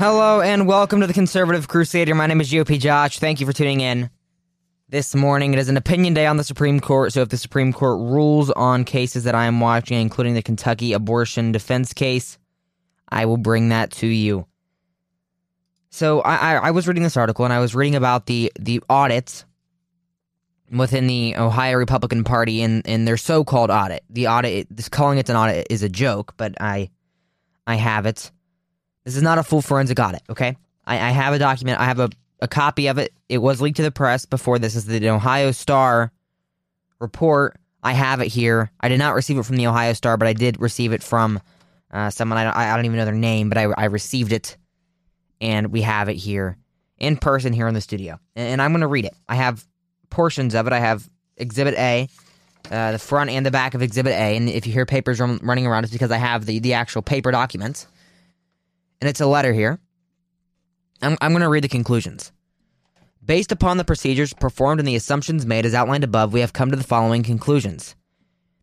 Hello and welcome to the Conservative Crusader. My name is GOP Josh. Thank you for tuning in. This morning, it is an opinion day on the Supreme Court, so if the Supreme Court rules on cases that I am watching, including the Kentucky abortion defense case, I will bring that to you. So I, I, I was reading this article and I was reading about the, the audits within the Ohio Republican Party and, and their so-called audit. The audit, this calling it an audit is a joke, but I I have it. This is not a full forensic audit, okay? I, I have a document. I have a, a copy of it. It was leaked to the press before this. is the Ohio Star report. I have it here. I did not receive it from the Ohio Star, but I did receive it from uh, someone. I, I don't even know their name, but I, I received it, and we have it here in person here in the studio. And, and I'm going to read it. I have portions of it. I have Exhibit A, uh, the front and the back of Exhibit A. And if you hear papers run, running around, it's because I have the, the actual paper documents. And it's a letter here. I'm, I'm going to read the conclusions. Based upon the procedures performed and the assumptions made as outlined above, we have come to the following conclusions.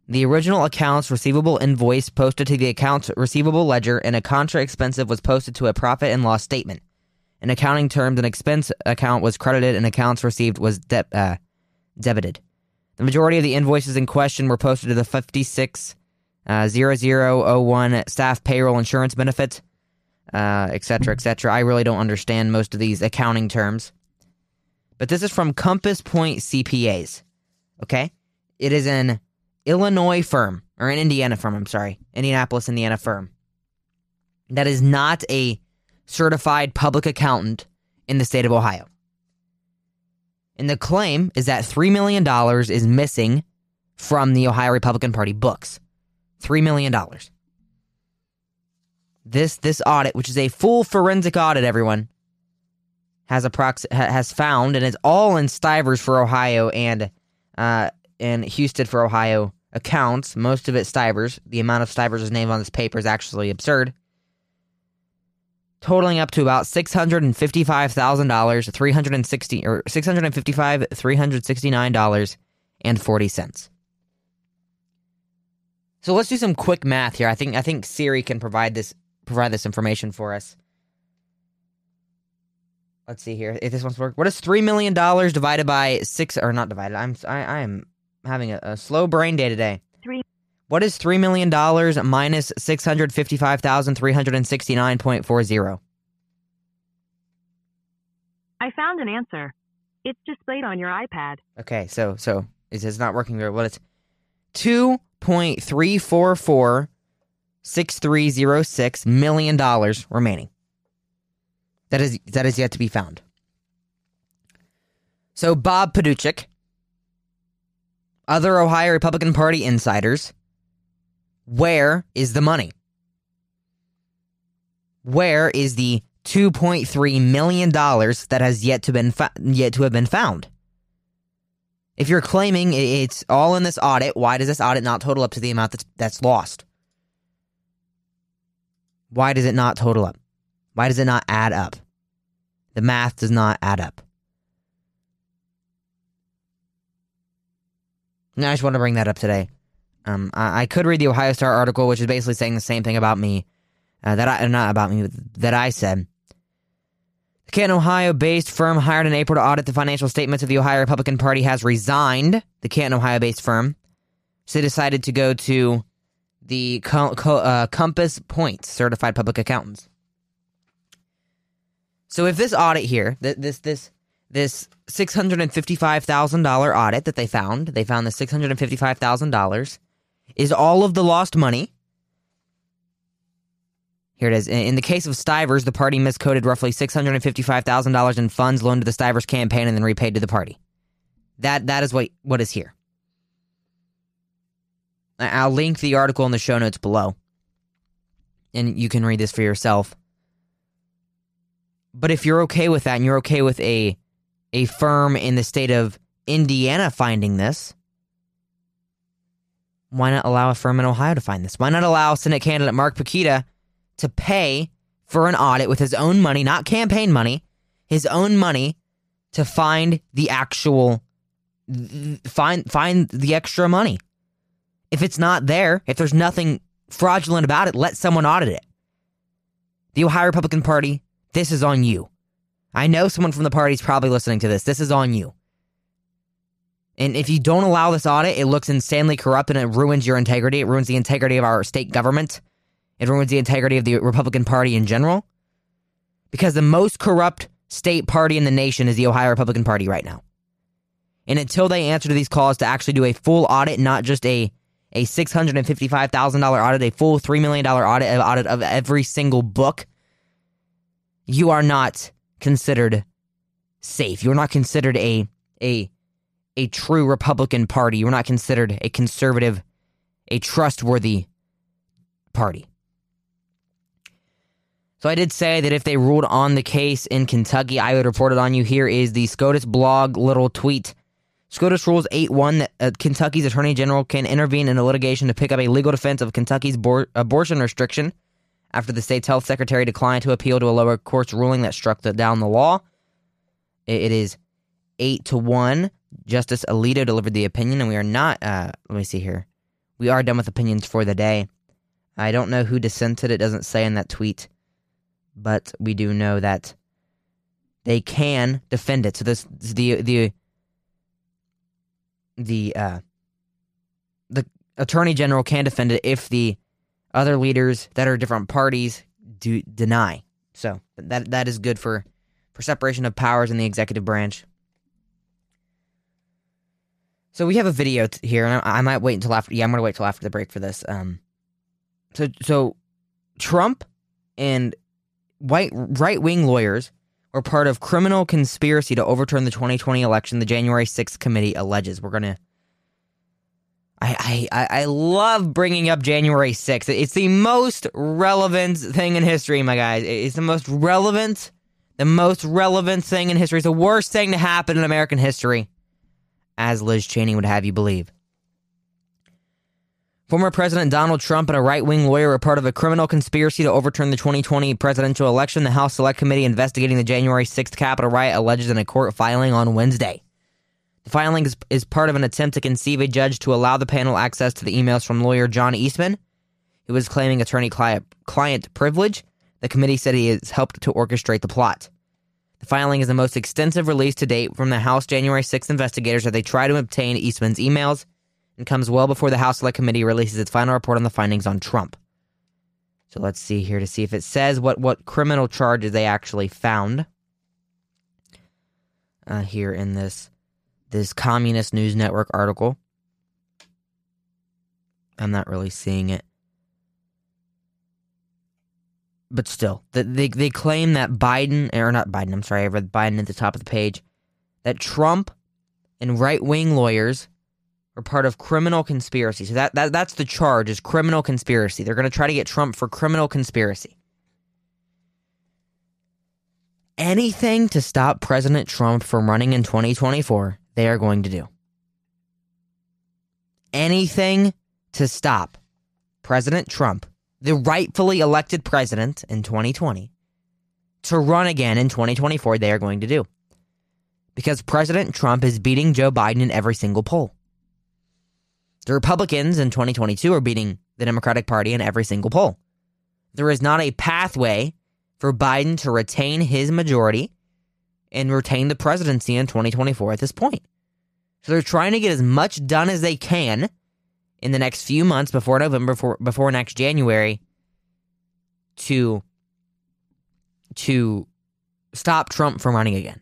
The original accounts receivable invoice posted to the accounts receivable ledger and a contra expensive was posted to a profit and loss statement. In accounting terms, an expense account was credited and accounts received was de- uh, debited. The majority of the invoices in question were posted to the 56 uh, staff payroll insurance benefit, uh, etc., etc. I really don't understand most of these accounting terms. But this is from Compass Point CPAs. Okay? It is an Illinois firm, or an Indiana firm, I'm sorry. Indianapolis, Indiana firm. That is not a certified public accountant in the state of Ohio. And the claim is that $3 million is missing from the Ohio Republican Party books. $3 million. This this audit, which is a full forensic audit, everyone, has approx- has found, and it's all in Stivers for Ohio and uh, and Houston for Ohio accounts. Most of it Stivers. The amount of Stivers' name on this paper is actually absurd totaling up to about $655,000, 360 or 655 $369 and 40 cents. So let's do some quick math here. I think I think Siri can provide this provide this information for us. Let's see here if this one's work. What is three million dollars divided by six or not divided? I'm I, I am having a, a slow brain day today. Three. What is $3 million minus 655,369.40? I found an answer. It's displayed on your iPad. Okay, so so it's not working very well. It's 2.3446306 million dollars remaining. That is that is yet to be found. So Bob Paduchik, other Ohio Republican Party insiders, where is the money? Where is the 2.3 million dollars that has yet to been yet to have been found? If you're claiming it's all in this audit, why does this audit not total up to the amount that's that's lost? Why does it not total up? Why does it not add up? The math does not add up. Now I just want to bring that up today. Um, I, I, could read the Ohio Star article, which is basically saying the same thing about me. Uh, that I not about me, that I said. The Canton, Ohio-based firm hired in April to audit the financial statements of the Ohio Republican Party has resigned. The Canton, Ohio-based firm, so they decided to go to the Co- Co- uh, Compass Point certified public accountants. So if this audit here, th- this this this six hundred and fifty five thousand dollar audit that they found, they found the six hundred and fifty five thousand dollars is all of the lost money. Here it is. In the case of Stivers, the party miscoded roughly $655,000 in funds loaned to the Stivers campaign and then repaid to the party. That that is what what is here. I'll link the article in the show notes below. And you can read this for yourself. But if you're okay with that and you're okay with a a firm in the state of Indiana finding this, why not allow a firm in Ohio to find this? Why not allow Senate candidate Mark Pukita to pay for an audit with his own money, not campaign money, his own money to find the actual find find the extra money. If it's not there, if there's nothing fraudulent about it, let someone audit it. The Ohio Republican Party This is on you. I know someone from the party is probably listening to this. This is on you. And if you don't allow this audit, it looks insanely corrupt and it ruins your integrity. It ruins the integrity of our state government. It ruins the integrity of the Republican Party in general. Because the most corrupt state party in the nation is the Ohio Republican Party right now. And until they answer to these calls to actually do a full audit, not just a a six hundred and fifty five thousand dollar audit, a full three million dollar audit audit of every single book, you are not considered safe. You're not considered a a a true Republican Party. You're not considered a conservative, a trustworthy party. So I did say that if they ruled on the case in Kentucky, I would report it on you. Here is the SCOTUS blog little tweet. SCOTUS rules 8 1 that uh, Kentucky's Attorney General can intervene in a litigation to pick up a legal defense of Kentucky's bor- abortion restriction after the state's health secretary declined to appeal to a lower court's ruling that struck the, down the law. it, it is 8 to 1. Justice Alito delivered the opinion, and we are not, uh, let me see here. We are done with opinions for the day. I don't know who dissented, it doesn't say in that tweet but we do know that they can defend it. So this the the the uh, the attorney general can defend it if the other leaders that are different parties do deny. So that that is good for for separation of powers in the executive branch. So we have a video t- here, and I, I, might wait until after. Yeah, I'm gonna wait till after the break for this. Um, so so Trump and white right wing lawyers were part of criminal conspiracy to overturn the 2020 election. The January 6th committee alleges. We're gonna. I, I I love bringing up January 6th. It's the most relevant thing in history, my guys. It's the most relevant, the most relevant thing in history. It's the worst thing to happen in American history, as Liz Cheney would have you believe. Former President Donald Trump and a right wing lawyer are part of a criminal conspiracy to overturn the 2020 presidential election. The House Select Committee investigating the January 6th Capitol riot alleges in a court filing on Wednesday. The filing is, is part of an attempt to conceive a judge to allow the panel access to the emails from lawyer John Eastman, who was claiming attorney client, client privilege. The committee said he has helped to orchestrate the plot. The filing is the most extensive release to date from the House January 6th investigators as they try to obtain Eastman's emails and comes well before the House Select Committee releases its final report on the findings on Trump. So let's see here to see if it says what, what criminal charges they actually found uh, here in this this Communist News Network article. I'm not really seeing it. But still, they, they claim that Biden, or not Biden, I'm sorry, I read Biden at the top of the page, that Trump and right wing lawyers are part of criminal conspiracy. So that, that that's the charge is criminal conspiracy. They're going to try to get Trump for criminal conspiracy. Anything to stop President Trump from running in 2024, they are going to do. Anything to stop President Trump, the rightfully elected president in 2020, to run again in 2024, they are going to do. Because President Trump is beating Joe Biden in every single poll. The Republicans in 2022 are beating the Democratic Party in every single poll. There is not a pathway for Biden to retain his majority and retain the presidency in 2024 at this point. So they're trying to get as much done as they can in the next few months before November, before, before next January, to to stop Trump from running again,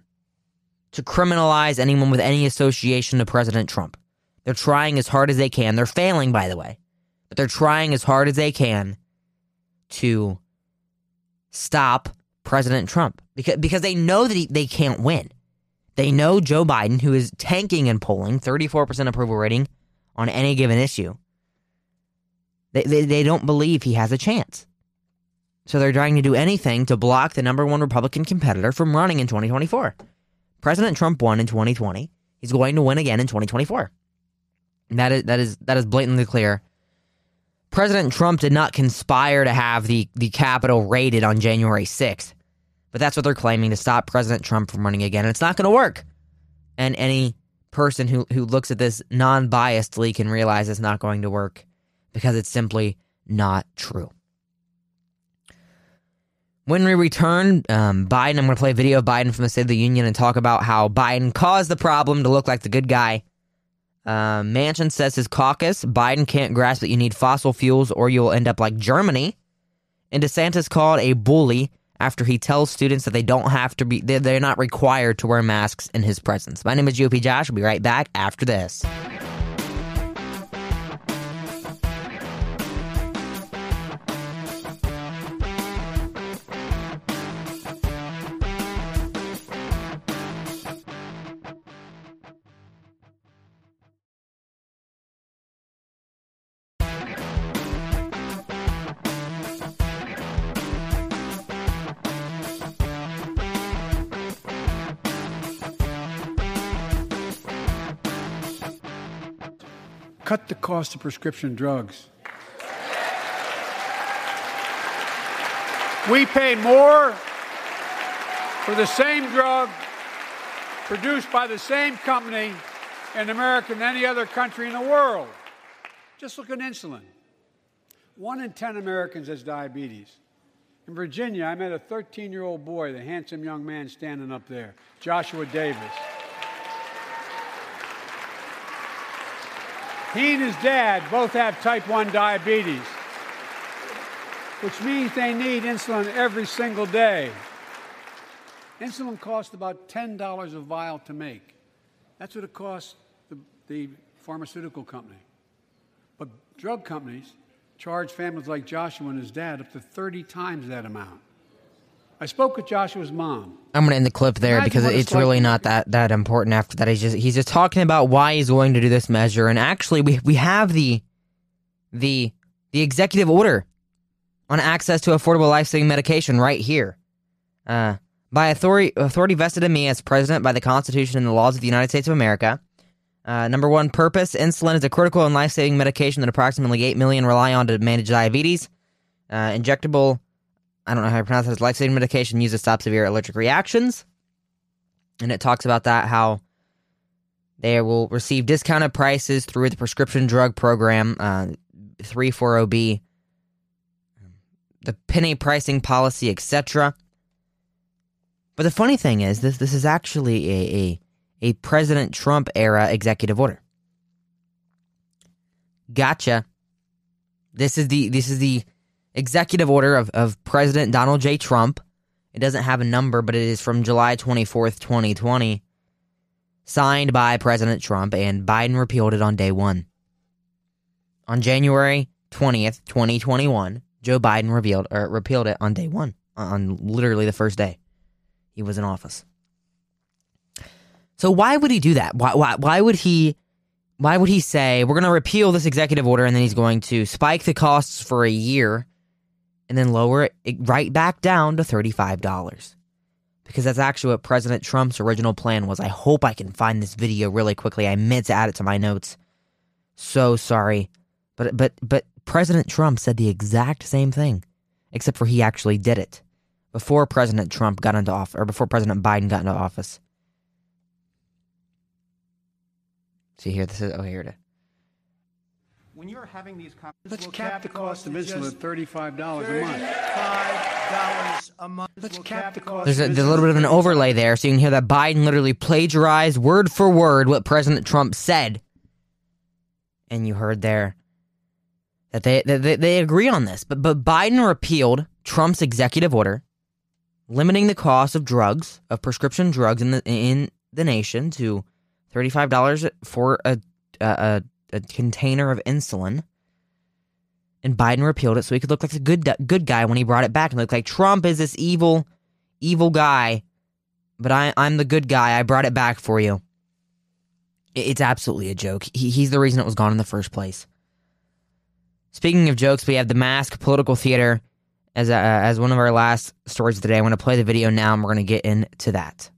to criminalize anyone with any association to President Trump. They're trying as hard as they can. They're failing, by the way, but they're trying as hard as they can to stop President Trump because because they know that he, they can't win. They know Joe Biden, who is tanking in polling, 34% approval rating on any given issue. They, they, they don't believe he has a chance. So they're trying to do anything to block the number one Republican competitor from running in 2024. President Trump won in 2020. He's going to win again in 2024. That is that is that is blatantly clear. President Trump did not conspire to have the, the Capitol raided on January 6th. But that's what they're claiming to stop President Trump from running again. And it's not going to work. And any person who, who looks at this non biasedly can realize it's not going to work because it's simply not true. When we return, um, Biden, I'm going to play a video of Biden from the State of the Union and talk about how Biden caused the problem to look like the good guy. Uh, Manchin says his caucus, Biden can't grasp that you need fossil fuels or you'll end up like Germany. And DeSantis called a bully after he tells students that they don't have to be, they're not required to wear masks in his presence. My name is GOP Josh. We'll be right back after this. Cost of prescription drugs. We pay more for the same drug produced by the same company in America than any other country in the world. Just look at insulin. One in 10 Americans has diabetes. In Virginia, I met a 13 year old boy, the handsome young man standing up there, Joshua Davis. He and his dad both have type 1 diabetes, which means they need insulin every single day. Insulin costs about $10 a vial to make. That's what it costs the, the pharmaceutical company. But drug companies charge families like Joshua and his dad up to 30 times that amount. I spoke with Joshua's mom. I'm gonna end the clip there Imagine because it's it's like really not that that important. After that, he's just he's just talking about why he's going to do this measure, and actually, we we have the the the executive order on access to affordable life saving medication right here. Uh, by authority authority vested in me as president by the Constitution and the laws of the United States of America. Uh, number one purpose: insulin is a critical and life saving medication that approximately eight million rely on to manage diabetes. Uh, injectable I don't know how to pronounce this life saving medication used to stop severe allergic reactions. And it talks about that how they will receive discounted prices through the prescription drug program, uh, 340B, the penny pricing policy, etc. But the funny thing is, this this is actually a, a a President Trump era executive order. Gotcha. This is the this is the executive order of, of President Donald J. Trump. It doesn't have a number, but it is from July 24th, 2020, signed by President Trump, and Biden repealed it on day one. On January 20th, 2021, Joe Biden revealed or repealed it on day one, on literally the first day he was in office. So why would he do that? Why, why, why would he why would he say we're going to repeal this executive order and then he's going to spike the costs for a year and then lower it right back down to $35 because that's actually what president trump's original plan was. I hope i can find this video really quickly. I meant to add it to my notes. So sorry. But but but president trump said the exact same thing except for he actually did it before president trump got into office or before president biden got into office. See here this is oh here it is When you're having these conversations, Let's we'll cap the cost of insulin at $35 a month. $35 a month. Let's We'll cap the cost There's a, there's a little bit of an overlay there, so you can hear that Biden literally plagiarized word for word what President Trump said. And you heard there that they that they, they agree on this, but but Biden repealed Trump's executive order limiting the cost of drugs of prescription drugs in the in the nation to thirty five dollars for a, a a a container of insulin. And Biden repealed it so he could look like a good good guy when he brought it back and look like Trump is this evil evil guy, but I, I'm the good guy. I brought it back for you. It's absolutely a joke. He, he's the reason it was gone in the first place. Speaking of jokes, we have the mask political theater as a, as one of our last stories of the day. I'm going to play the video now, and we're going to get into that.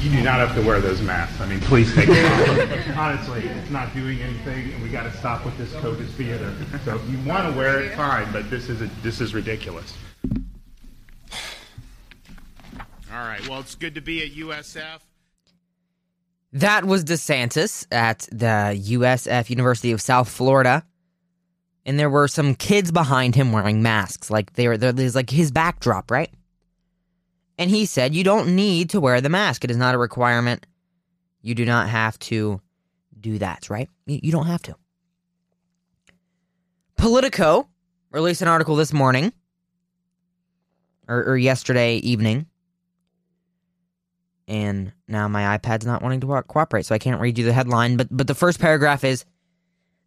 You do not have to wear those masks. I mean, please take it off. Honestly, it's not doing anything, and we got to stop with this COVID theater. So if you want to wear it, fine, but this is a, this is ridiculous. All right. Well, it's good to be at USF. That was DeSantis at the USF University of South Florida. and there were some kids behind him wearing masks, like they were there's like his backdrop, right? And he said, "You don't need to wear the mask. It is not a requirement. You do not have to do that, right? You don't have to." Politico released an article this morning or, or yesterday evening and now my iPad's not wanting to cooperate, so I can't read you the headline. But but the first paragraph is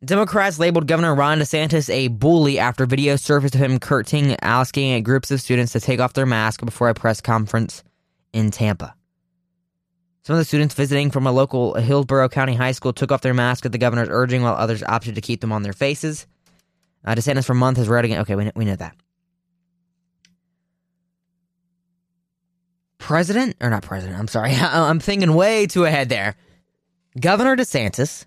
Democrats labeled Governor Ron DeSantis a bully after video surfaced of him curtsing, asking groups of students to take off their mask before a press conference in Tampa. Some of the students visiting from a local Hillsborough County high school took off their mask at the governor's urging, while others opted to keep them on their faces. Uh, DeSantis for months has read again. Okay, we, we know that. President, or not president, I'm sorry. I'm thinking way too ahead there. Governor DeSantis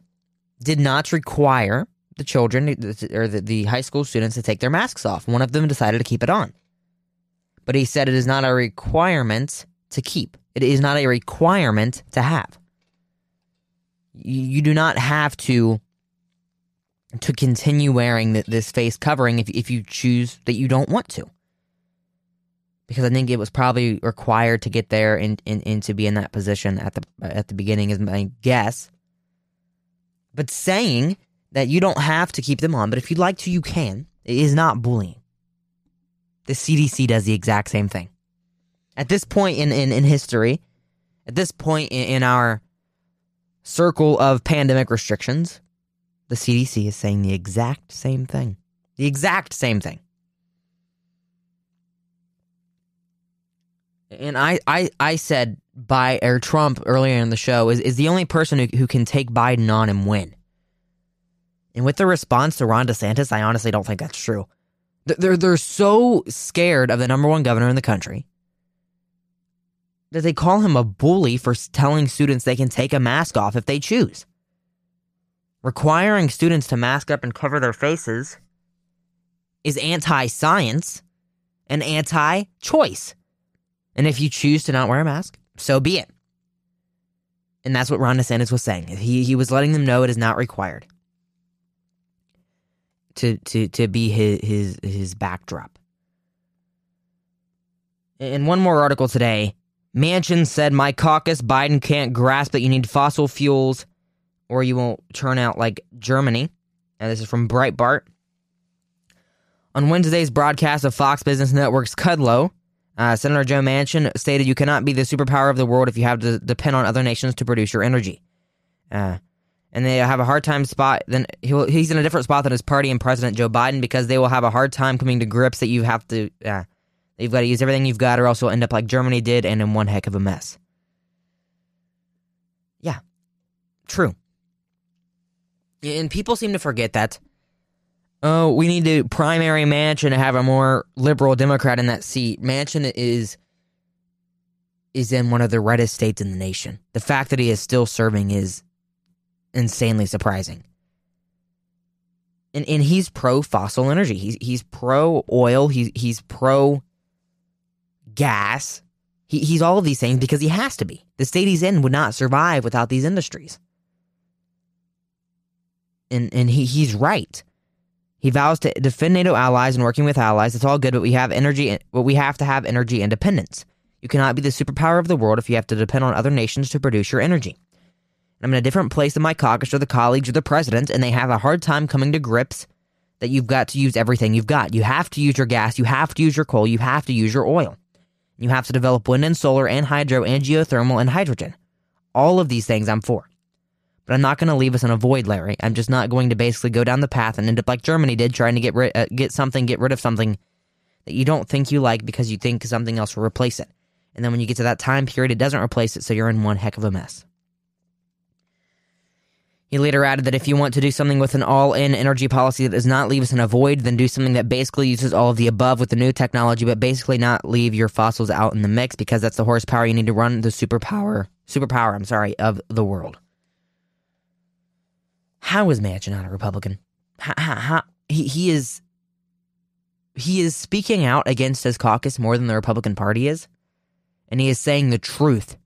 did not require the children or the, the high school students to take their masks off. One of them decided to keep it on. But he said it is not a requirement to keep, it is not a requirement to have. You, you do not have to to continue wearing this face covering if, if you choose that you don't want to. Because I think it was probably required to get there and, and, and to be in that position at the at the beginning is my guess. But saying that you don't have to keep them on, but if you'd like to, you can, it is not bullying. The CDC does the exact same thing. At this point in, in, in history, at this point in, in our circle of pandemic restrictions, the CDC is saying the exact same thing. The exact same thing. And I, I, I said by or Trump earlier in the show is, is the only person who, who can take Biden on and win. And with the response to Ron DeSantis, I honestly don't think that's true. They're, they're so scared of the number one governor in the country that they call him a bully for telling students they can take a mask off if they choose. Requiring students to mask up and cover their faces is anti science and anti choice. And if you choose to not wear a mask, so be it. And that's what Ron DeSantis was saying. He, he was letting them know it is not required to, to, to be his, his, his backdrop. In one more article today, Manchin said, My caucus, Biden can't grasp that you need fossil fuels or you won't turn out like Germany. And this is from Breitbart. On Wednesday's broadcast of Fox Business Network's Kudlow, uh, Senator Joe Manchin stated, "You cannot be the superpower of the world if you have to depend on other nations to produce your energy." Uh, and they have a hard time spot. Then he's in a different spot than his party and President Joe Biden because they will have a hard time coming to grips that you have to. Uh, you've got to use everything you've got, or else you'll end up like Germany did and in one heck of a mess. Yeah, true. And people seem to forget that oh, we need to primary Manchin to have a more liberal Democrat in that seat. Manchin is is in one of the reddest states in the nation. The fact that he is still serving is insanely surprising. And and he's pro fossil energy. He's he's pro oil. He's he's pro gas. He, he's all of these things because he has to be. The state he's in would not survive without these industries. And and he, he's right. He vows to defend NATO allies and working with allies. It's all good, but we have energy. But we have to have energy independence. You cannot be the superpower of the world if you have to depend on other nations to produce your energy. I'm in a different place than my caucus or the colleagues or the president, and they have a hard time coming to grips that you've got to use everything you've got. You have to use your gas, you have to use your coal, you have to use your oil. You have to develop wind and solar and hydro and geothermal and hydrogen. All of these things I'm for. But I'm not going to leave us in a void, Larry. I'm just not going to basically go down the path and end up like Germany did, trying to get rid, uh, get something, get rid of something that you don't think you like because you think something else will replace it. And then when you get to that time period, it doesn't replace it, so you're in one heck of a mess. He later added that if you want to do something with an all in energy policy that does not leave us in a void, then do something that basically uses all of the above with the new technology, but basically not leave your fossils out in the mix because that's the horsepower you need to run the superpower, superpower, I'm sorry, of the world. How is Manchin not a Republican? How, how, how, he, he is he is speaking out against his caucus more than the Republican Party is, and he is saying the truth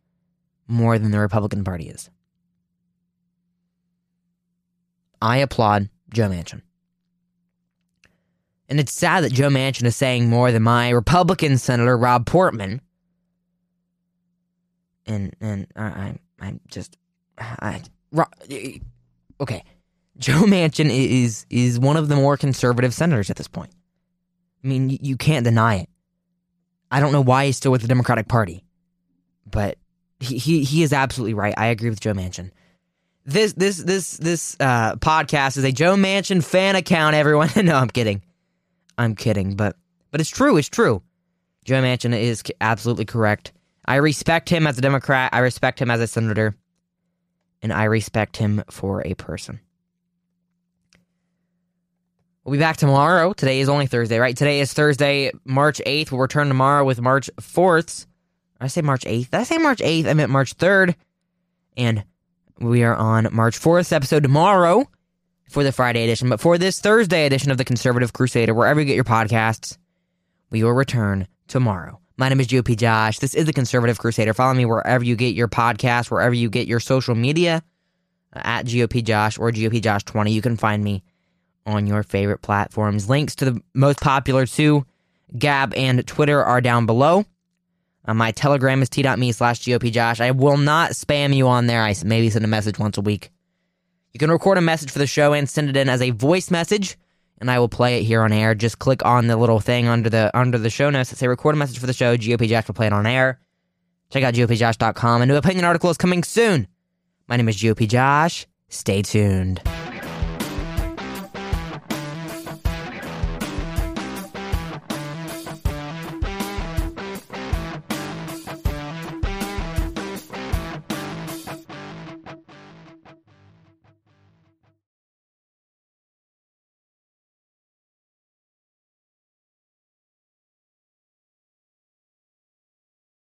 more than the Republican Party is. I applaud Joe Manchin. And it's sad that Joe Manchin is saying more than my Republican Senator Rob Portman. And and I I'm just I Ro- okay. Joe Manchin is is one of the more conservative senators at this point. I mean, you, can't deny it. I don't know why he's still with the Democratic Party, but he, he he is absolutely right. I agree with Joe Manchin. This this this this uh, podcast is a Joe Manchin fan account. Everyone, no, I'm kidding. I'm kidding, but but it's true. It's true. Joe Manchin is absolutely correct. I respect him as a Democrat. I respect him as a senator, and I respect him for a person. We'll be back tomorrow. Today is only Thursday, right? Today is Thursday, March 8th. We'll return tomorrow with March 4th. I say March 8th? Did I say March 8th? I meant March 3rd. And we are on March 4th episode tomorrow for the Friday edition. But for this Thursday edition of the Conservative Crusader, wherever you get your podcasts, we will return tomorrow. My name is GOP Josh. This is the Conservative Crusader. Follow me wherever you get your podcast, wherever you get your social media uh, at GOP Josh or GOP Josh 20. You can find me on your favorite platforms. Links to the most popular two, Gab and Twitter, are down below. Uh, my Telegram is t.me slash GOP Josh. I will not spam you on there. I maybe send a message once a week. You can record a message for the show and send it in as a voice message, and I will play it here on air. Just click on the little thing under the under the show notes that say record a message for the show. GOP Josh will play it on air. Check out GOPJosh.com. A new opinion article is coming soon. My name is GOP Josh. Stay tuned.